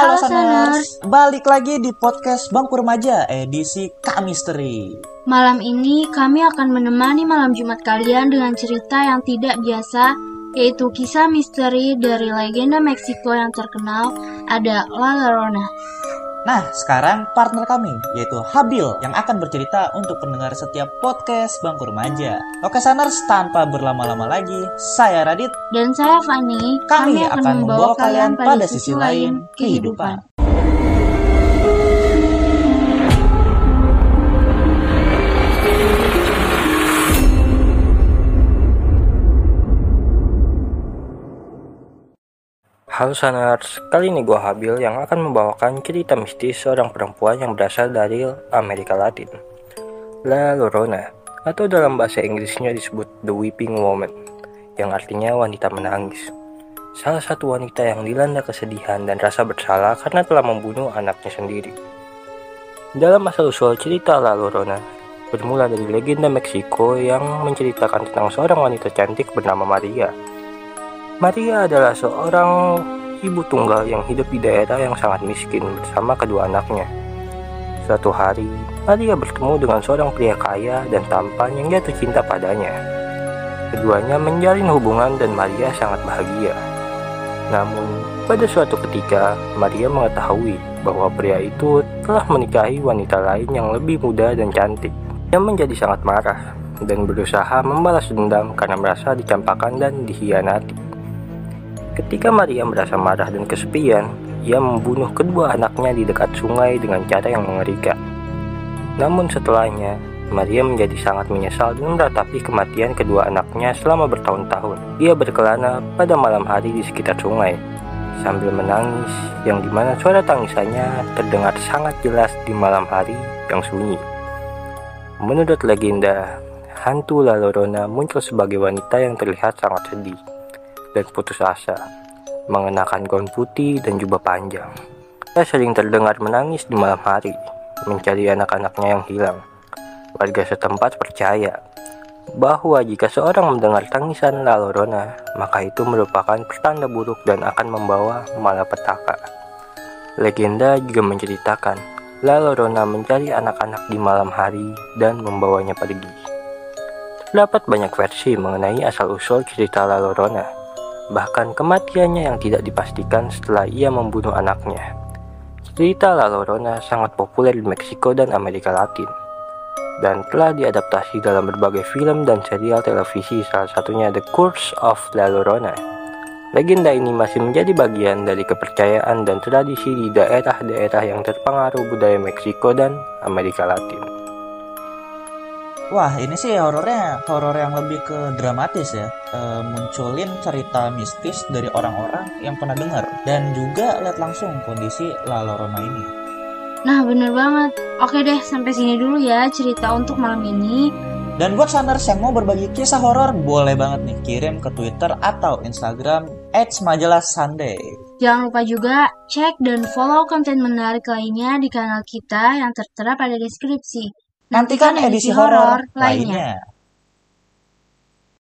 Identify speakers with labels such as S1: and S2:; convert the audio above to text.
S1: Halo, Saners. Balik lagi di podcast Bangku Remaja edisi K-Misteri.
S2: Malam ini kami akan menemani malam Jumat kalian dengan cerita yang tidak biasa, yaitu kisah misteri dari legenda Meksiko yang terkenal, ada La Llorona.
S1: Nah, sekarang partner kami, yaitu Habil, yang akan bercerita untuk pendengar setiap podcast Bangku Remaja. Oke, Saners, tanpa berlama-lama lagi, saya Radit,
S2: Dan saya Fani,
S1: kami, akan membawa kalian pada sisi lain kehidupan.
S3: Halo Sanars, kali ini gue Habil yang akan membawakan cerita mistis seorang perempuan yang berasal dari Amerika Latin. La Llorona, atau dalam bahasa Inggrisnya disebut The Weeping Woman, yang artinya wanita menangis. Salah satu wanita yang dilanda kesedihan dan rasa bersalah karena telah membunuh anaknya sendiri. Dalam asal-usul cerita La Llorona, bermula dari legenda Meksiko yang menceritakan tentang seorang wanita cantik bernama Maria Maria adalah seorang ibu tunggal yang hidup di daerah yang sangat miskin bersama kedua anaknya. Suatu hari, Maria bertemu dengan seorang pria kaya dan tampan yang jatuh cinta padanya. Keduanya menjalin hubungan dan Maria sangat bahagia. Namun, pada suatu ketika, Maria mengetahui bahwa pria itu telah menikahi wanita lain yang lebih muda dan cantik. Dia menjadi sangat marah dan berusaha membalas dendam karena merasa dicampakkan dan dikhianati. Ketika Maria merasa marah dan kesepian, ia membunuh kedua anaknya di dekat sungai dengan cara yang mengerikan. Namun setelahnya, Maria menjadi sangat menyesal dan meratapi kematian kedua anaknya selama bertahun-tahun. Ia berkelana pada malam hari di sekitar sungai, sambil menangis yang di mana suara tangisannya terdengar sangat jelas di malam hari yang sunyi. Menurut legenda, hantu La Llorona muncul sebagai wanita yang terlihat sangat sedih dan putus asa, mengenakan gaun putih dan jubah panjang. Ia sering terdengar menangis di malam hari, mencari anak-anaknya yang hilang. Warga setempat percaya bahwa jika seorang mendengar tangisan La Llorona, maka itu merupakan pertanda buruk dan akan membawa malapetaka. Legenda juga menceritakan La Llorona mencari anak-anak di malam hari dan membawanya pergi. Terdapat banyak versi mengenai asal-usul cerita La Llorona, bahkan kematiannya yang tidak dipastikan setelah ia membunuh anaknya. Cerita La Llorona sangat populer di Meksiko dan Amerika Latin, dan telah diadaptasi dalam berbagai film dan serial televisi salah satunya The Curse of La Llorona. Legenda ini masih menjadi bagian dari kepercayaan dan tradisi di daerah-daerah yang terpengaruh budaya Meksiko dan Amerika Latin.
S1: Wah, ini sih horornya horor yang lebih ke dramatis ya. E, munculin cerita mistis dari orang-orang yang pernah dengar dan juga lihat langsung kondisi La Llorona ini.
S2: Nah, bener banget. Oke deh, sampai sini dulu ya cerita untuk malam ini.
S1: Dan buat saners yang mau berbagi kisah horor, boleh banget nih kirim ke Twitter atau Instagram @majalah_sunday.
S2: Jangan lupa juga cek dan follow konten menarik lainnya di kanal kita yang tertera pada deskripsi.
S1: Nantikan edisi horor lainnya.